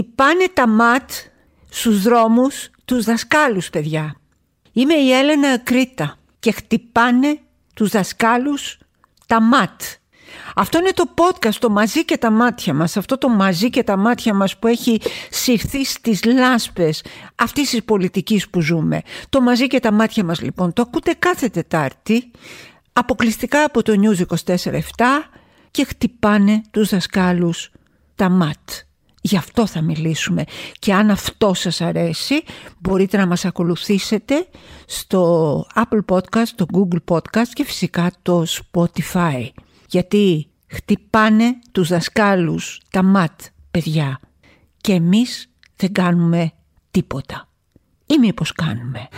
χτυπάνε τα ματ στους δρόμους τους δασκάλους παιδιά. Είμαι η Έλενα Κρήτα και χτυπάνε τους δασκάλους τα ματ. Αυτό είναι το podcast, το μαζί και τα μάτια μας. Αυτό το μαζί και τα μάτια μας που έχει συρθεί στις λάσπες αυτής της πολιτικής που ζούμε. Το μαζί και τα μάτια μας λοιπόν το ακούτε κάθε Τετάρτη αποκλειστικά από το News 24-7 και χτυπάνε τους δασκάλους τα ματ. Γι' αυτό θα μιλήσουμε και αν αυτό σας αρέσει μπορείτε να μας ακολουθήσετε στο Apple Podcast, το Google Podcast και φυσικά το Spotify. Γιατί χτυπάνε τους δασκάλους τα ματ, παιδιά. Και εμείς δεν κάνουμε τίποτα. Ή μήπως κάνουμε.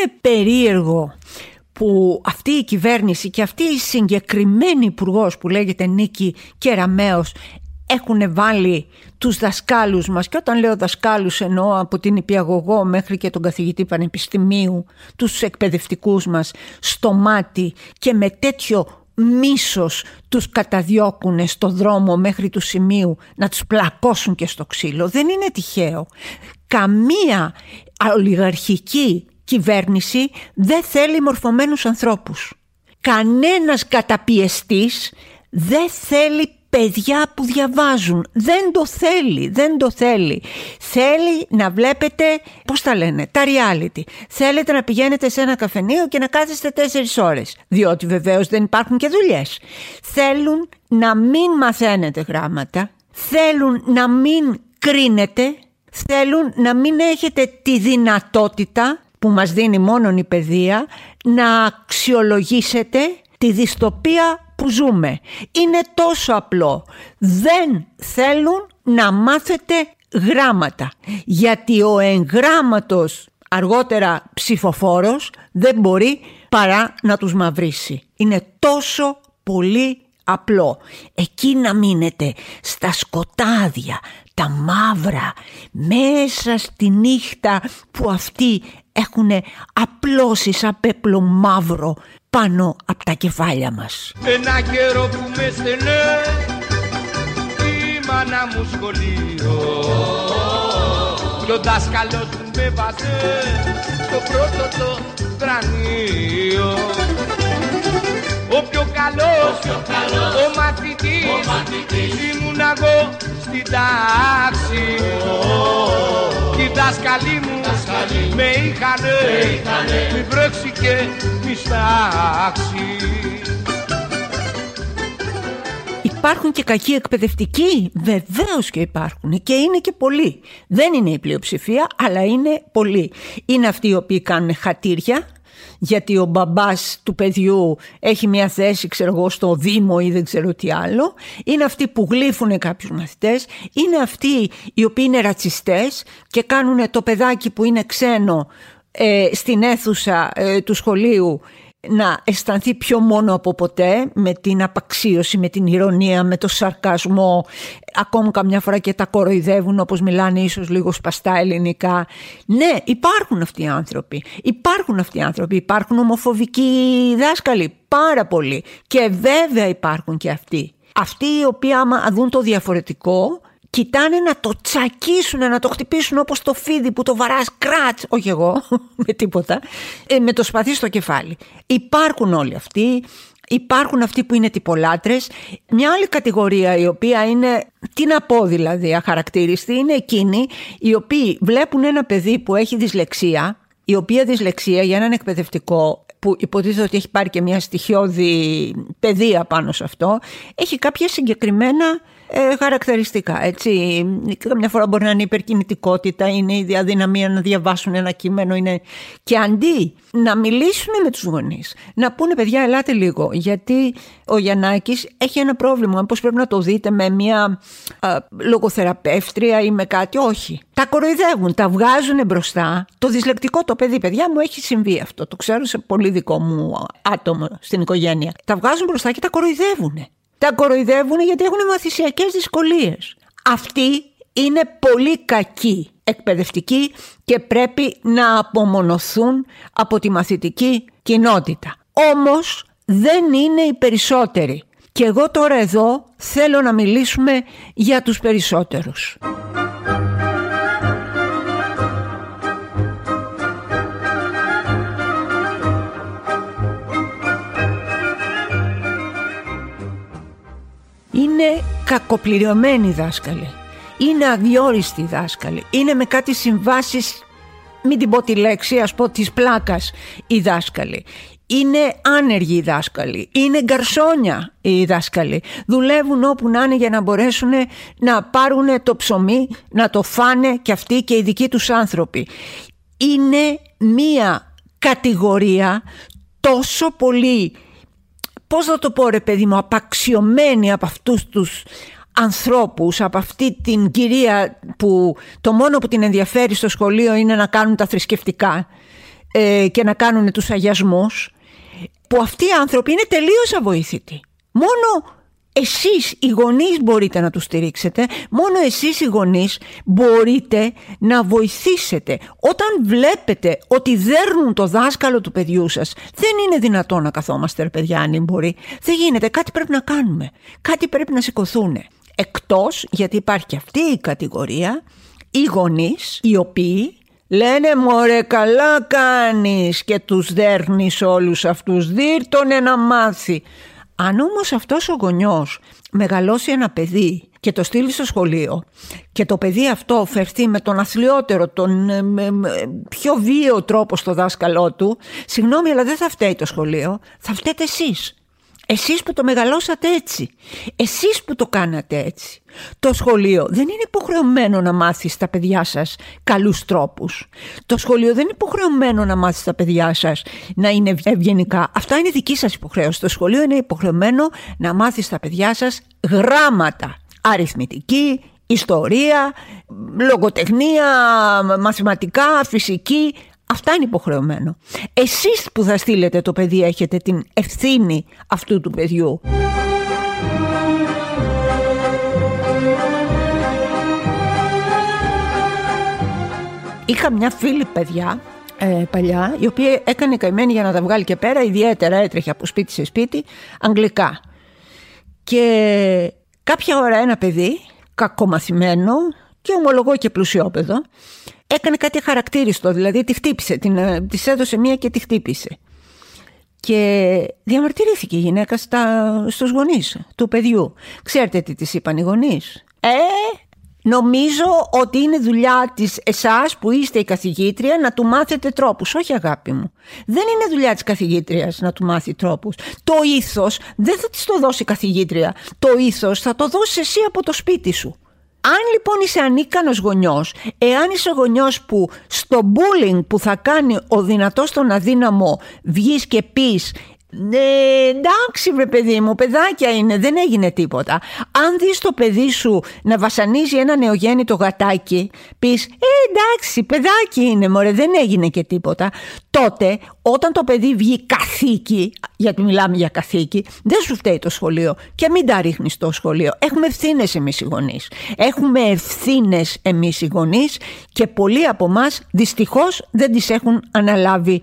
Είναι περίεργο που αυτή η κυβέρνηση και αυτή η συγκεκριμένη υπουργός που λέγεται Νίκη Κεραμέως έχουν βάλει τους δασκάλους μας και όταν λέω δασκάλους εννοώ από την υπηαγωγό μέχρι και τον καθηγητή πανεπιστημίου τους εκπαιδευτικούς μας στο μάτι και με τέτοιο μίσος τους καταδιώκουν στο δρόμο μέχρι του σημείου να τους πλακώσουν και στο ξύλο. Δεν είναι τυχαίο. Καμία ολιγαρχική κυβέρνηση δεν θέλει μορφωμένους ανθρώπους. Κανένας καταπιεστής δεν θέλει παιδιά που διαβάζουν. Δεν το θέλει, δεν το θέλει. Θέλει να βλέπετε, πώς τα λένε, τα reality. Θέλετε να πηγαίνετε σε ένα καφενείο και να κάθεστε τέσσερις ώρες. Διότι βεβαίως δεν υπάρχουν και δουλειές. Θέλουν να μην μαθαίνετε γράμματα. Θέλουν να μην κρίνετε. Θέλουν να μην έχετε τη δυνατότητα που μας δίνει μόνον η παιδεία να αξιολογήσετε τη δυστοπία που ζούμε. Είναι τόσο απλό. Δεν θέλουν να μάθετε γράμματα. Γιατί ο εγγράμματος αργότερα ψηφοφόρος δεν μπορεί παρά να τους μαυρίσει. Είναι τόσο πολύ απλό. Εκεί να μείνετε στα σκοτάδια, τα μαύρα, μέσα στη νύχτα που αυτοί έχουν απλώσεις σαν πέπλο μαύρο πάνω από τα κεφάλια μας. Ένα καιρό που με στενέ η μάνα μου σχολείο. Και ο δάσκαλος μου με βάζε στο πρώτο το τρανείο. Ο πιο καλός, ο, ο μαθητής, ήμουν εγώ στην τάξη. Κι οι δάσκαλοι μου με είχανε, μη βρέξει και μη στάξει. Υπάρχουν και κακοί εκπαιδευτικοί, βεβαίως και υπάρχουν. Και είναι και πολλοί. Δεν είναι η πλειοψηφία, αλλά είναι πολλοί. Είναι αυτοί οι οποίοι κάνουν χατήρια, γιατί ο μπαμπάς του παιδιού έχει μια θέση ξέρω εγώ στο Δήμο ή δεν ξέρω τι άλλο. Είναι αυτοί που γλύφουν κάποιους μαθητές. Είναι αυτοί οι οποίοι είναι ρατσιστές και κάνουν το παιδάκι που είναι ξένο ε, στην αίθουσα ε, του σχολείου να αισθανθεί πιο μόνο από ποτέ με την απαξίωση, με την ηρωνία, με το σαρκασμό. Ακόμη καμιά φορά και τα κοροϊδεύουν όπως μιλάνε ίσως λίγο σπαστά ελληνικά. Ναι υπάρχουν αυτοί οι άνθρωποι. Υπάρχουν αυτοί οι άνθρωποι. Υπάρχουν ομοφοβικοί δάσκαλοι. Πάρα πολλοί. Και βέβαια υπάρχουν και αυτοί. Αυτοί οι οποίοι άμα δουν το διαφορετικό κοιτάνε να το τσακίσουν, να το χτυπήσουν όπως το φίδι που το βαράς κράτς, όχι εγώ, με τίποτα, ε, με το σπαθί στο κεφάλι. Υπάρχουν όλοι αυτοί, υπάρχουν αυτοί που είναι τυπολάτρες. Μια άλλη κατηγορία η οποία είναι, τι να πω δηλαδή, αχαρακτήριστη, είναι εκείνοι οι οποίοι βλέπουν ένα παιδί που έχει δυσλεξία, η οποία δυσλεξία για έναν εκπαιδευτικό που υποτίθεται ότι έχει πάρει και μια στοιχειώδη παιδεία πάνω σε αυτό, έχει κάποια συγκεκριμένα ε, χαρακτηριστικά. Έτσι. Καμιά φορά μπορεί να είναι υπερκινητικότητα, είναι η διαδυναμία να διαβάσουν ένα κείμενο. Είναι... Και αντί να μιλήσουν με τους γονείς, να πούνε παιδιά ελάτε λίγο, γιατί ο Γιαννάκης έχει ένα πρόβλημα, πώς πρέπει να το δείτε με μια α, λογοθεραπεύτρια ή με κάτι. Όχι. Τα κοροϊδεύουν, τα βγάζουν μπροστά. Το δυσλεκτικό το παιδί, παιδιά μου έχει συμβεί αυτό. Το ξέρω σε πολύ δικό μου άτομο στην οικογένεια. Τα βγάζουν μπροστά και τα κοροϊδεύουν. Τα κοροϊδεύουν γιατί έχουν μαθησιακές δυσκολίες. Αυτοί είναι πολύ κακοί εκπαιδευτικοί και πρέπει να απομονωθούν από τη μαθητική κοινότητα. Όμως δεν είναι οι περισσότεροι. Και εγώ τώρα εδώ θέλω να μιλήσουμε για τους περισσότερους. Είναι κακοπληρωμένοι δάσκαλοι. Είναι αδιόριστοι δάσκαλοι. Είναι με κάτι συμβάσεις, μην την πω τη λέξη, ας πω της πλάκας οι δάσκαλοι είναι άνεργοι οι δάσκαλοι, είναι γκαρσόνια οι δάσκαλοι. Δουλεύουν όπου να είναι για να μπορέσουν να πάρουν το ψωμί, να το φάνε και αυτοί και οι δικοί τους άνθρωποι. Είναι μία κατηγορία τόσο πολύ, πώς θα το πω ρε παιδί μου, απαξιωμένη από αυτούς τους ανθρώπους, από αυτή την κυρία που το μόνο που την ενδιαφέρει στο σχολείο είναι να κάνουν τα θρησκευτικά ε, και να κάνουν τους αγιασμούς που αυτοί οι άνθρωποι είναι τελείως αβοήθητοι. Μόνο εσείς οι γονείς μπορείτε να τους στηρίξετε, μόνο εσείς οι γονείς μπορείτε να βοηθήσετε. Όταν βλέπετε ότι δέρνουν το δάσκαλο του παιδιού σας, δεν είναι δυνατό να καθόμαστε ρε παιδιά αν μπορεί. Δεν γίνεται, κάτι πρέπει να κάνουμε, κάτι πρέπει να σηκωθούν. Εκτός, γιατί υπάρχει και αυτή η κατηγορία, οι γονείς οι οποίοι Λένε μωρέ καλά κάνεις και τους δέρνεις όλους αυτούς, δίρτωνε να μάθει. Αν όμως αυτός ο γονιός μεγαλώσει ένα παιδί και το στείλει στο σχολείο και το παιδί αυτό φερθεί με τον αθλιότερο, τον πιο βίαιο τρόπο στο δάσκαλό του, συγγνώμη αλλά δεν θα φταίει το σχολείο, θα φταίτε εσείς. Εσείς που το μεγαλώσατε έτσι. Εσείς που το κάνατε έτσι. Το σχολείο δεν είναι υποχρεωμένο να μάθει στα παιδιά σας καλούς τρόπους. Το σχολείο δεν είναι υποχρεωμένο να μάθει στα παιδιά σας να είναι ευγενικά. Αυτά είναι δική σας υποχρέωση. Το σχολείο είναι υποχρεωμένο να μάθει στα παιδιά σας γράμματα. Αριθμητική, ιστορία, λογοτεχνία, μαθηματικά, φυσική, Αυτά είναι υποχρεωμένο. Εσείς που θα στείλετε το παιδί έχετε την ευθύνη αυτού του παιδιού. Είχα μια φίλη παιδιά ε, παλιά, η οποία έκανε καημένη για να τα βγάλει και πέρα, ιδιαίτερα έτρεχε από σπίτι σε σπίτι, αγγλικά. Και κάποια ώρα ένα παιδί, κακομαθημένο και ομολογώ και πλουσιόπεδο, έκανε κάτι χαρακτήριστο, δηλαδή τη χτύπησε, την, ε, της έδωσε μία και τη χτύπησε. Και διαμαρτυρήθηκε η γυναίκα στα, στους γονείς του παιδιού. Ξέρετε τι της είπαν οι γονείς; Ε, νομίζω ότι είναι δουλειά της εσάς που είστε η καθηγήτρια να του μάθετε τρόπους. Όχι αγάπη μου. Δεν είναι δουλειά της καθηγήτριας να του μάθει τρόπους. Το ήθος δεν θα της το δώσει η καθηγήτρια. Το ήθος θα το δώσει εσύ από το σπίτι σου. Αν λοιπόν είσαι ανίκανος γονιός, εάν είσαι γονιός που στο bullying που θα κάνει ο δυνατός τον αδύναμο βγεις και πεις ναι, εντάξει βρε παιδί μου, παιδάκια είναι, δεν έγινε τίποτα. Αν δεις το παιδί σου να βασανίζει ένα νεογέννητο γατάκι, πεις ε, εντάξει παιδάκι είναι μωρέ, δεν έγινε και τίποτα. Τότε όταν το παιδί βγει καθήκη, γιατί μιλάμε για καθήκη, δεν σου φταίει το σχολείο και μην τα ρίχνεις στο σχολείο. Έχουμε ευθύνες εμείς οι γονείς. Έχουμε ευθύνες εμείς οι γονείς και πολλοί από εμάς δυστυχώς δεν τις έχουν αναλάβει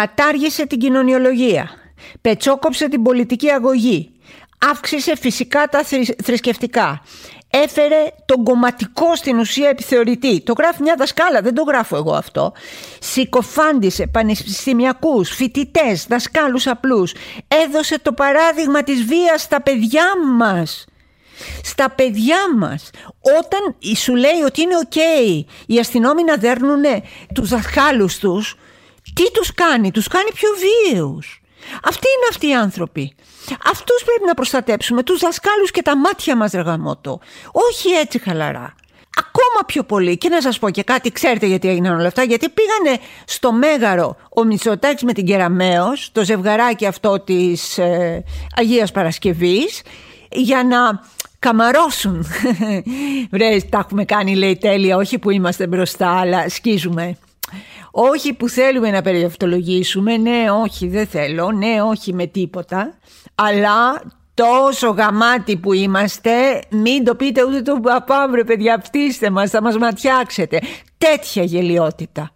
κατάργησε την κοινωνιολογία, πετσόκοψε την πολιτική αγωγή, αύξησε φυσικά τα θρησκευτικά, έφερε τον κομματικό στην ουσία επιθεωρητή. Το γράφει μια δασκάλα, δεν το γράφω εγώ αυτό. Συκοφάντησε πανεπιστημιακούς, φοιτητές, δασκάλους απλούς. Έδωσε το παράδειγμα της βίας στα παιδιά μας. Στα παιδιά μας Όταν σου λέει ότι είναι οκ Οι αστυνόμοι να δέρνουν τους δασκάλους τους τι τους κάνει, τους κάνει πιο βίαιους. Αυτοί είναι αυτοί οι άνθρωποι. Αυτούς πρέπει να προστατέψουμε, τους δασκάλους και τα μάτια μας ρεγαμότο. Όχι έτσι χαλαρά. Ακόμα πιο πολύ. Και να σας πω και κάτι, ξέρετε γιατί έγιναν όλα αυτά. Γιατί πήγανε στο Μέγαρο ο Μητσοτάκης με την Κεραμέως, το ζευγαράκι αυτό της ε, Αγίας Παρασκευής, για να καμαρώσουν. Βρες, τα έχουμε κάνει λέει τέλεια, όχι που είμαστε μπροστά, αλλά σκίζουμε. Όχι που θέλουμε να περιευτολογήσουμε, ναι όχι δεν θέλω, ναι όχι με τίποτα, αλλά τόσο γαμάτι που είμαστε, μην το πείτε ούτε το παπά παιδιά, φτύστε μας, θα μας ματιάξετε. Τέτοια γελιότητα,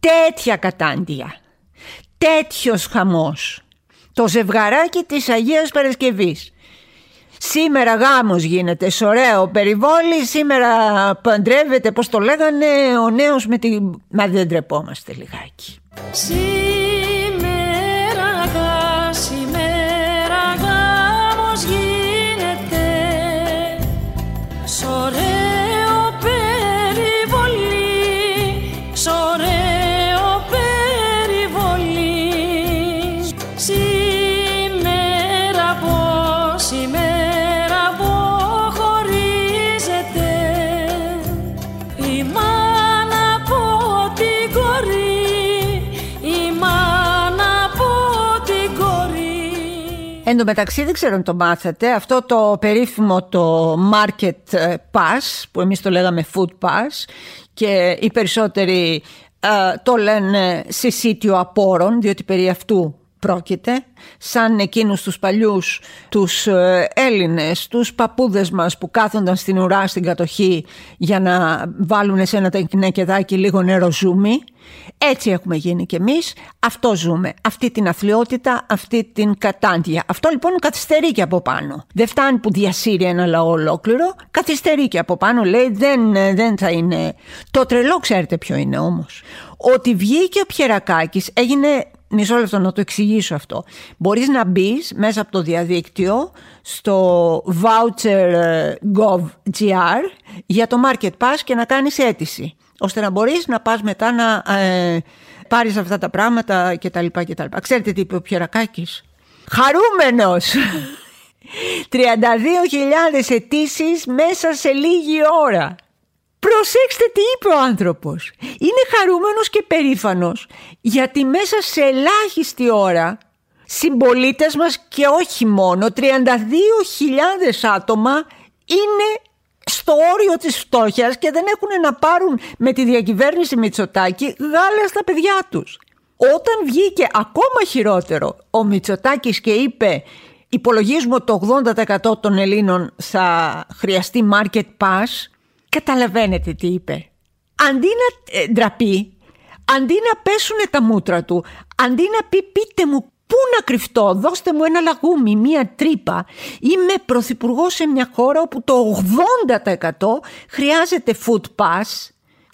τέτοια κατάντια, τέτοιος χαμός. Το ζευγαράκι της Αγίας Παρασκευής Σήμερα γάμος γίνεται, ωραίο περιβόλι, σήμερα παντρεύεται, πώς το λέγανε, ο νέος με τη... Μα δεν τρεπόμαστε λιγάκι. Εν τω μεταξύ δεν ξέρω αν το μάθατε, αυτό το περίφημο το market ε, pass που εμείς το λέγαμε food pass και οι περισσότεροι ε, το λένε συσίτιο απόρων διότι περί αυτού πρόκειται σαν εκείνους τους παλιούς τους ε, Έλληνες, τους παππούδες μας που κάθονταν στην ουρά στην κατοχή για να βάλουν σε ένα τεκνέκεδάκι λίγο νερό ζούμι. Έτσι έχουμε γίνει κι εμείς, αυτό ζούμε, αυτή την αθλειότητα, αυτή την κατάντια. Αυτό λοιπόν καθυστερεί και από πάνω. Δεν φτάνει που διασύρει ένα λαό ολόκληρο, καθυστερεί και από πάνω, λέει δεν, δεν θα είναι... Το τρελό ξέρετε ποιο είναι όμως. Ότι βγήκε ο Πιερακάκης έγινε μισό λεπτό να το εξηγήσω αυτό. Μπορείς να μπεις μέσα από το διαδίκτυο στο voucher.gov.gr για το Market Pass και να κάνεις αίτηση. Ώστε να μπορείς να πας μετά να ε, πάρεις αυτά τα πράγματα κτλ. κτλ. Ξέρετε τι είπε ο Πιερακάκης; Χαρούμενος! 32.000 αιτήσεις μέσα σε λίγη ώρα. Προσέξτε τι είπε ο άνθρωπος. Είναι χαρούμενος και περήφανος γιατί μέσα σε ελάχιστη ώρα συμπολίτες μας και όχι μόνο 32.000 άτομα είναι στο όριο της φτώχειας και δεν έχουν να πάρουν με τη διακυβέρνηση Μητσοτάκη γάλα στα παιδιά τους. Όταν βγήκε ακόμα χειρότερο ο Μητσοτάκης και είπε υπολογίζουμε το 80% των Ελλήνων θα χρειαστεί market pass Καταλαβαίνετε τι είπε. Αντί να ε, ντραπεί, αντί να πέσουν τα μούτρα του, αντί να πει πείτε μου πού να κρυφτώ, δώστε μου ένα λαγούμι, μία τρύπα. Είμαι πρωθυπουργός σε μια χώρα όπου το 80% χρειάζεται food pass.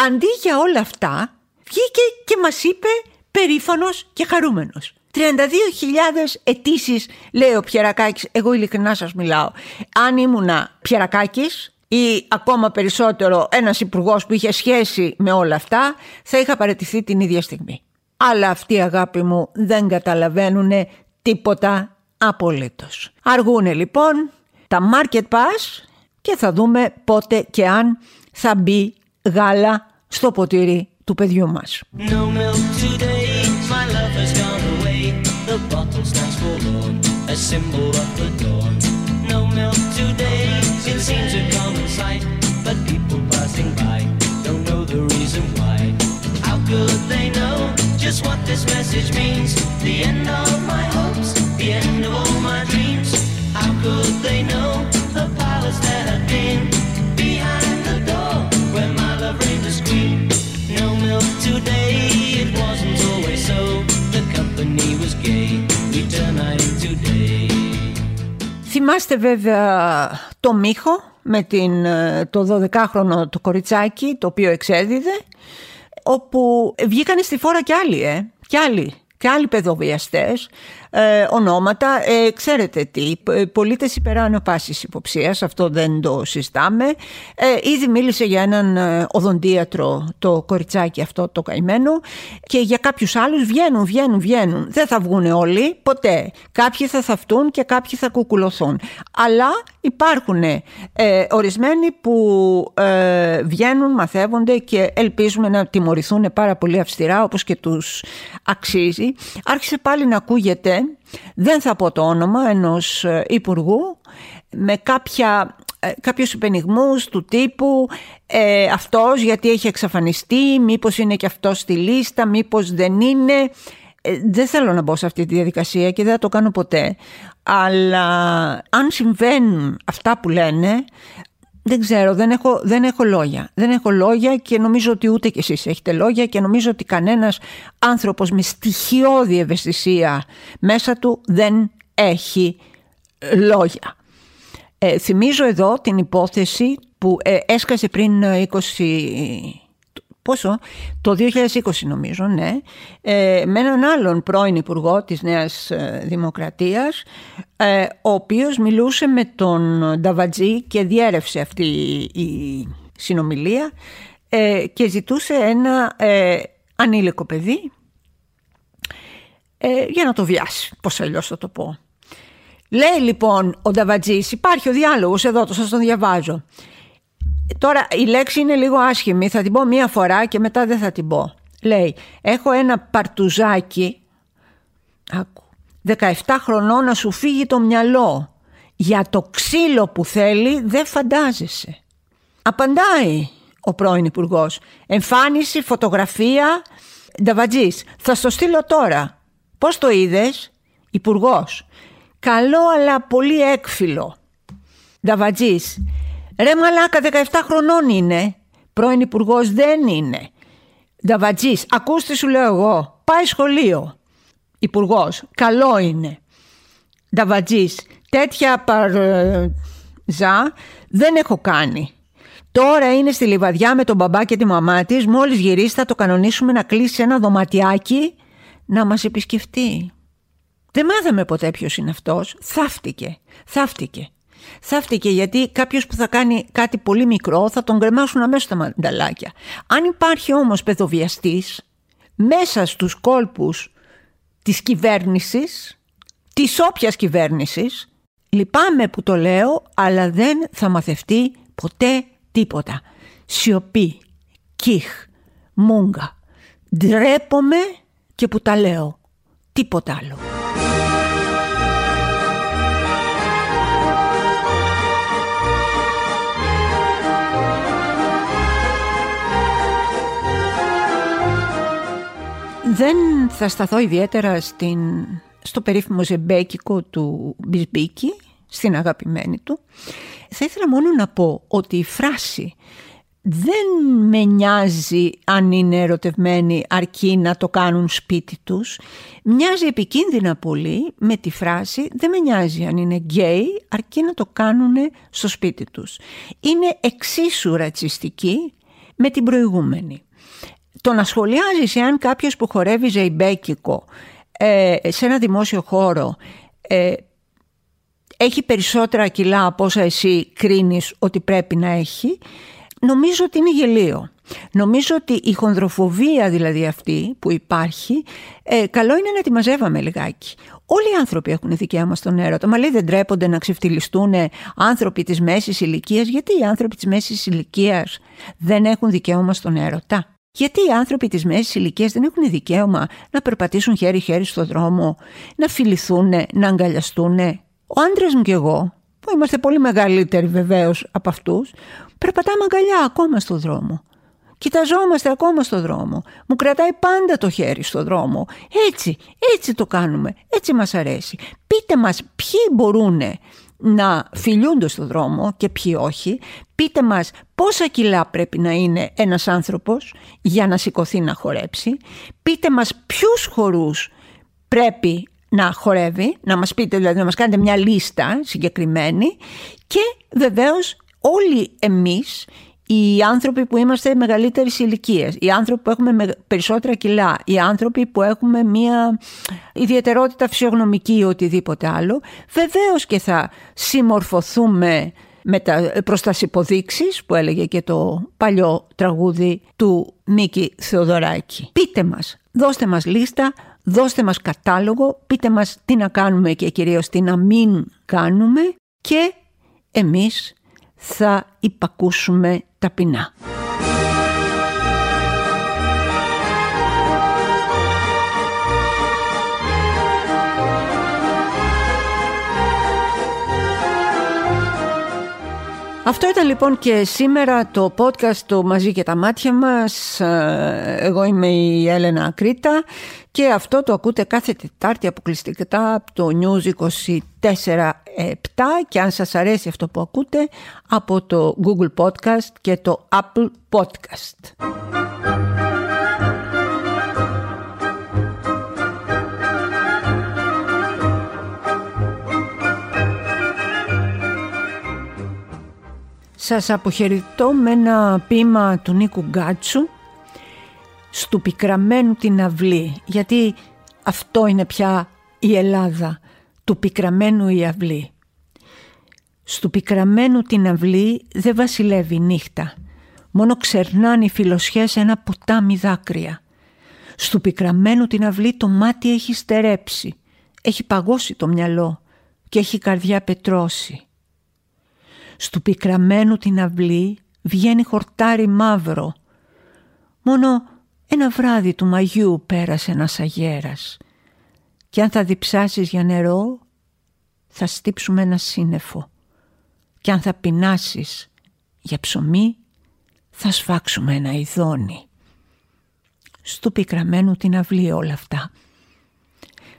Αντί για όλα αυτά, βγήκε και μας είπε περήφανος και χαρούμενος. 32.000 αιτήσεις, λέει ο Πιερακάκης, εγώ ειλικρινά σας μιλάω. Αν ήμουνα Πιερακάκης, ή ακόμα περισσότερο ένας υπουργός που είχε σχέση με όλα αυτά θα είχα παραιτηθεί την ίδια στιγμή. Αλλά αυτοί αγάπη μου δεν καταλαβαίνουν τίποτα απολύτως. Αργούνε λοιπόν τα market pass και θα δούμε πότε και αν θα μπει γάλα στο ποτήρι του παιδιού μας. seems a common sight, but people passing by don't know the reason why. How could they know just what this message means? The end of my hopes, the end of all my dreams. How could they know the powers that have been behind the door where my love reigned as queen? No milk today, it wasn't always so. The company was gay, we turn night into day. Θυμάστε βέβαια το Μίχο με την, ε, το 12χρονο το κοριτσάκι το οποίο εξέδιδε όπου βγήκαν στη φόρα κι άλλοι, ε, κι άλλοι. και άλλοι παιδοβιαστές, ε, ονόματα, ε, ξέρετε τι, πολίτες υπεράνω πάσης υποψίας, αυτό δεν το συζητάμε. Ε, ήδη μίλησε για έναν ε, οδοντίατρο το κοριτσάκι αυτό το καημένο και για κάποιους άλλους βγαίνουν, βγαίνουν, βγαίνουν. Δεν θα βγουν όλοι, ποτέ. Κάποιοι θα θαυτούν και κάποιοι θα κουκουλωθούν. Αλλά υπάρχουν ε, ορισμένοι που ε, βγαίνουν, μαθεύονται και ελπίζουμε να τιμωρηθούν πάρα πολύ αυστηρά όπως και τους αξίζει. Άρχισε πάλι να ακούγεται, δεν θα πω το όνομα ενός ε, υπουργού, με κάποια ε, κάποιους υπενιγμούς του τύπου ε, αυτός γιατί έχει εξαφανιστεί, μήπως είναι και αυτός στη λίστα, μήπως δεν είναι. Ε, δεν θέλω να μπω σε αυτή τη διαδικασία και δεν θα το κάνω ποτέ. Αλλά αν συμβαίνουν αυτά που λένε, δεν ξέρω, δεν έχω, δεν έχω λόγια. Δεν έχω λόγια και νομίζω ότι ούτε κι εσείς έχετε λόγια και νομίζω ότι κανένας άνθρωπος με στοιχειώδη ευαισθησία μέσα του δεν έχει λόγια. Ε, θυμίζω εδώ την υπόθεση που ε, έσκασε πριν 20 πόσο, το 2020 νομίζω, ναι, ε, με έναν άλλον πρώην υπουργό της Νέας ε, Δημοκρατίας, ε, ο οποίος μιλούσε με τον Νταβατζή και διέρευσε αυτή η συνομιλία ε, και ζητούσε ένα ανήλικο παιδί για να το βιάσει, πώς αλλιώς θα το πω. Λέει λοιπόν ο Νταβατζής, υπάρχει ο διάλογος εδώ, το σας τον διαβάζω. Τώρα η λέξη είναι λίγο άσχημη, θα την πω μία φορά και μετά δεν θα την πω. Λέει, έχω ένα παρτουζάκι, άκου, 17 χρονών να σου φύγει το μυαλό. Για το ξύλο που θέλει δεν φαντάζεσαι. Απαντάει ο πρώην υπουργός. Εμφάνιση, φωτογραφία, Νταβατζής. Θα στο στείλω τώρα. Πώς το είδες, υπουργός; Καλό αλλά πολύ έκφυλο. Νταβατζής. Ρε μαλάκα 17 χρονών είναι. Πρώην υπουργός δεν είναι. Νταβατζής, ακούστε σου λέω εγώ. Πάει σχολείο. Υπουργός, καλό είναι. Νταβατζής, τέτοια παρζά δεν έχω κάνει. Τώρα είναι στη λιβαδιά με τον μπαμπά και τη μαμά της. Μόλις γυρίσει, θα το κανονίσουμε να κλείσει ένα δωματιάκι να μας επισκεφτεί. Δεν μάθαμε ποτέ ποιος είναι αυτός. Θαύτηκε. Θαύτηκε. Θαύτηκε γιατί κάποιος που θα κάνει κάτι πολύ μικρό θα τον κρεμάσουν αμέσως τα μανταλάκια. Αν υπάρχει όμως παιδοβιαστής μέσα στους κόλπους της κυβέρνησης, της όποιας κυβέρνησης, λυπάμαι που το λέω, αλλά δεν θα μαθευτεί ποτέ τίποτα. Σιωπή, κιχ, μούγκα. Ντρέπομαι και που τα λέω. Τίποτα άλλο. Δεν θα σταθώ ιδιαίτερα στην, στο περίφημο ζεμπέκικο του Μπισμπίκη, στην αγαπημένη του. Θα ήθελα μόνο να πω ότι η φράση δεν με νοιάζει αν είναι ερωτευμένοι αρκεί να το κάνουν σπίτι τους. Μοιάζει επικίνδυνα πολύ με τη φράση δεν με νοιάζει αν είναι γκέι αρκεί να το κάνουν στο σπίτι τους. Είναι εξίσου ρατσιστική με την προηγούμενη το να σχολιάζεις εάν κάποιος που χορεύει ζεϊμπέκικο ε, σε ένα δημόσιο χώρο ε, έχει περισσότερα κιλά από όσα εσύ κρίνεις ότι πρέπει να έχει, νομίζω ότι είναι γελίο. Νομίζω ότι η χονδροφοβία δηλαδή αυτή που υπάρχει, ε, καλό είναι να τη μαζεύαμε λιγάκι. Όλοι οι άνθρωποι έχουν δικαίωμα στον έρωτα. Μα λέει δεν τρέπονται να ξεφτυλιστούν άνθρωποι της μέσης ηλικίας. Γιατί οι άνθρωποι της μέσης ηλικίας δεν έχουν δικαίωμα στον έρωτα; Γιατί οι άνθρωποι της μέσης ηλικίας δεν έχουν δικαίωμα να περπατήσουν χέρι-χέρι στο δρόμο, να φιληθούν, να αγκαλιαστούν. Ο άντρας μου και εγώ, που είμαστε πολύ μεγαλύτεροι βεβαίως από αυτούς, περπατάμε αγκαλιά ακόμα στο δρόμο. Κοιταζόμαστε ακόμα στο δρόμο. Μου κρατάει πάντα το χέρι στο δρόμο. Έτσι, έτσι το κάνουμε. Έτσι μας αρέσει. Πείτε μας ποιοι μπορούν να φιλούνται στο δρόμο και ποιοι όχι. Πείτε μας πόσα κιλά πρέπει να είναι ένας άνθρωπος για να σηκωθεί να χορέψει. Πείτε μας ποιους χορούς πρέπει να χορεύει, να μας πείτε δηλαδή να μας κάνετε μια λίστα συγκεκριμένη και βεβαίως όλοι εμείς οι άνθρωποι που είμαστε μεγαλύτερης ηλικίας, οι άνθρωποι που έχουμε περισσότερα κιλά, οι άνθρωποι που έχουμε μια ιδιαιτερότητα φυσιογνωμική ή οτιδήποτε άλλο, βεβαίως και θα συμμορφωθούμε με τα, προς τα υποδείξεις που έλεγε και το παλιό τραγούδι του Μίκη Θεοδωράκη. Πείτε μας, δώστε μας λίστα, δώστε μας κατάλογο, πείτε μας τι να κάνουμε και κυρίως τι να μην κάνουμε και εμείς θα υπακούσουμε ταπεινά. Αυτό ήταν λοιπόν και σήμερα το podcast το «Μαζί και τα μάτια μας». Ε, εγώ είμαι η Έλενα Ακρίτα και αυτό το ακούτε κάθε Τετάρτη αποκλειστικά από το News 24 και αν σας αρέσει αυτό που ακούτε από το Google Podcast και το Apple Podcast. Σας αποχαιρετώ με ένα ποίημα του Νίκου Γκάτσου «Στου πικραμένου την αυλή» γιατί αυτό είναι πια η Ελλάδα, του πικραμένου η αυλή. Στου πικραμένου την αυλή δεν βασιλεύει νύχτα, μόνο ξερνάνε οι φιλοσιές ένα ποτάμι δάκρυα. Στου πικραμένου την αυλή το μάτι έχει στερέψει, έχει παγώσει το μυαλό και έχει καρδιά πετρώσει. Στου πικραμένου την αυλή βγαίνει χορτάρι μαύρο. Μόνο ένα βράδυ του Μαγιού πέρασε ένας αγέρας. Και αν θα διψάσεις για νερό θα στύψουμε ένα σύννεφο. Και αν θα πεινάσεις για ψωμί θα σφάξουμε ένα ειδόνι. Στου πικραμένου την αυλή όλα αυτά.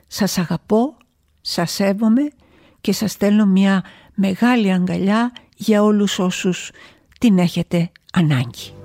Σας αγαπώ, σας σέβομαι και σας στέλνω μια μεγάλη αγκαλιά για όλους όσους την έχετε ανάγκη.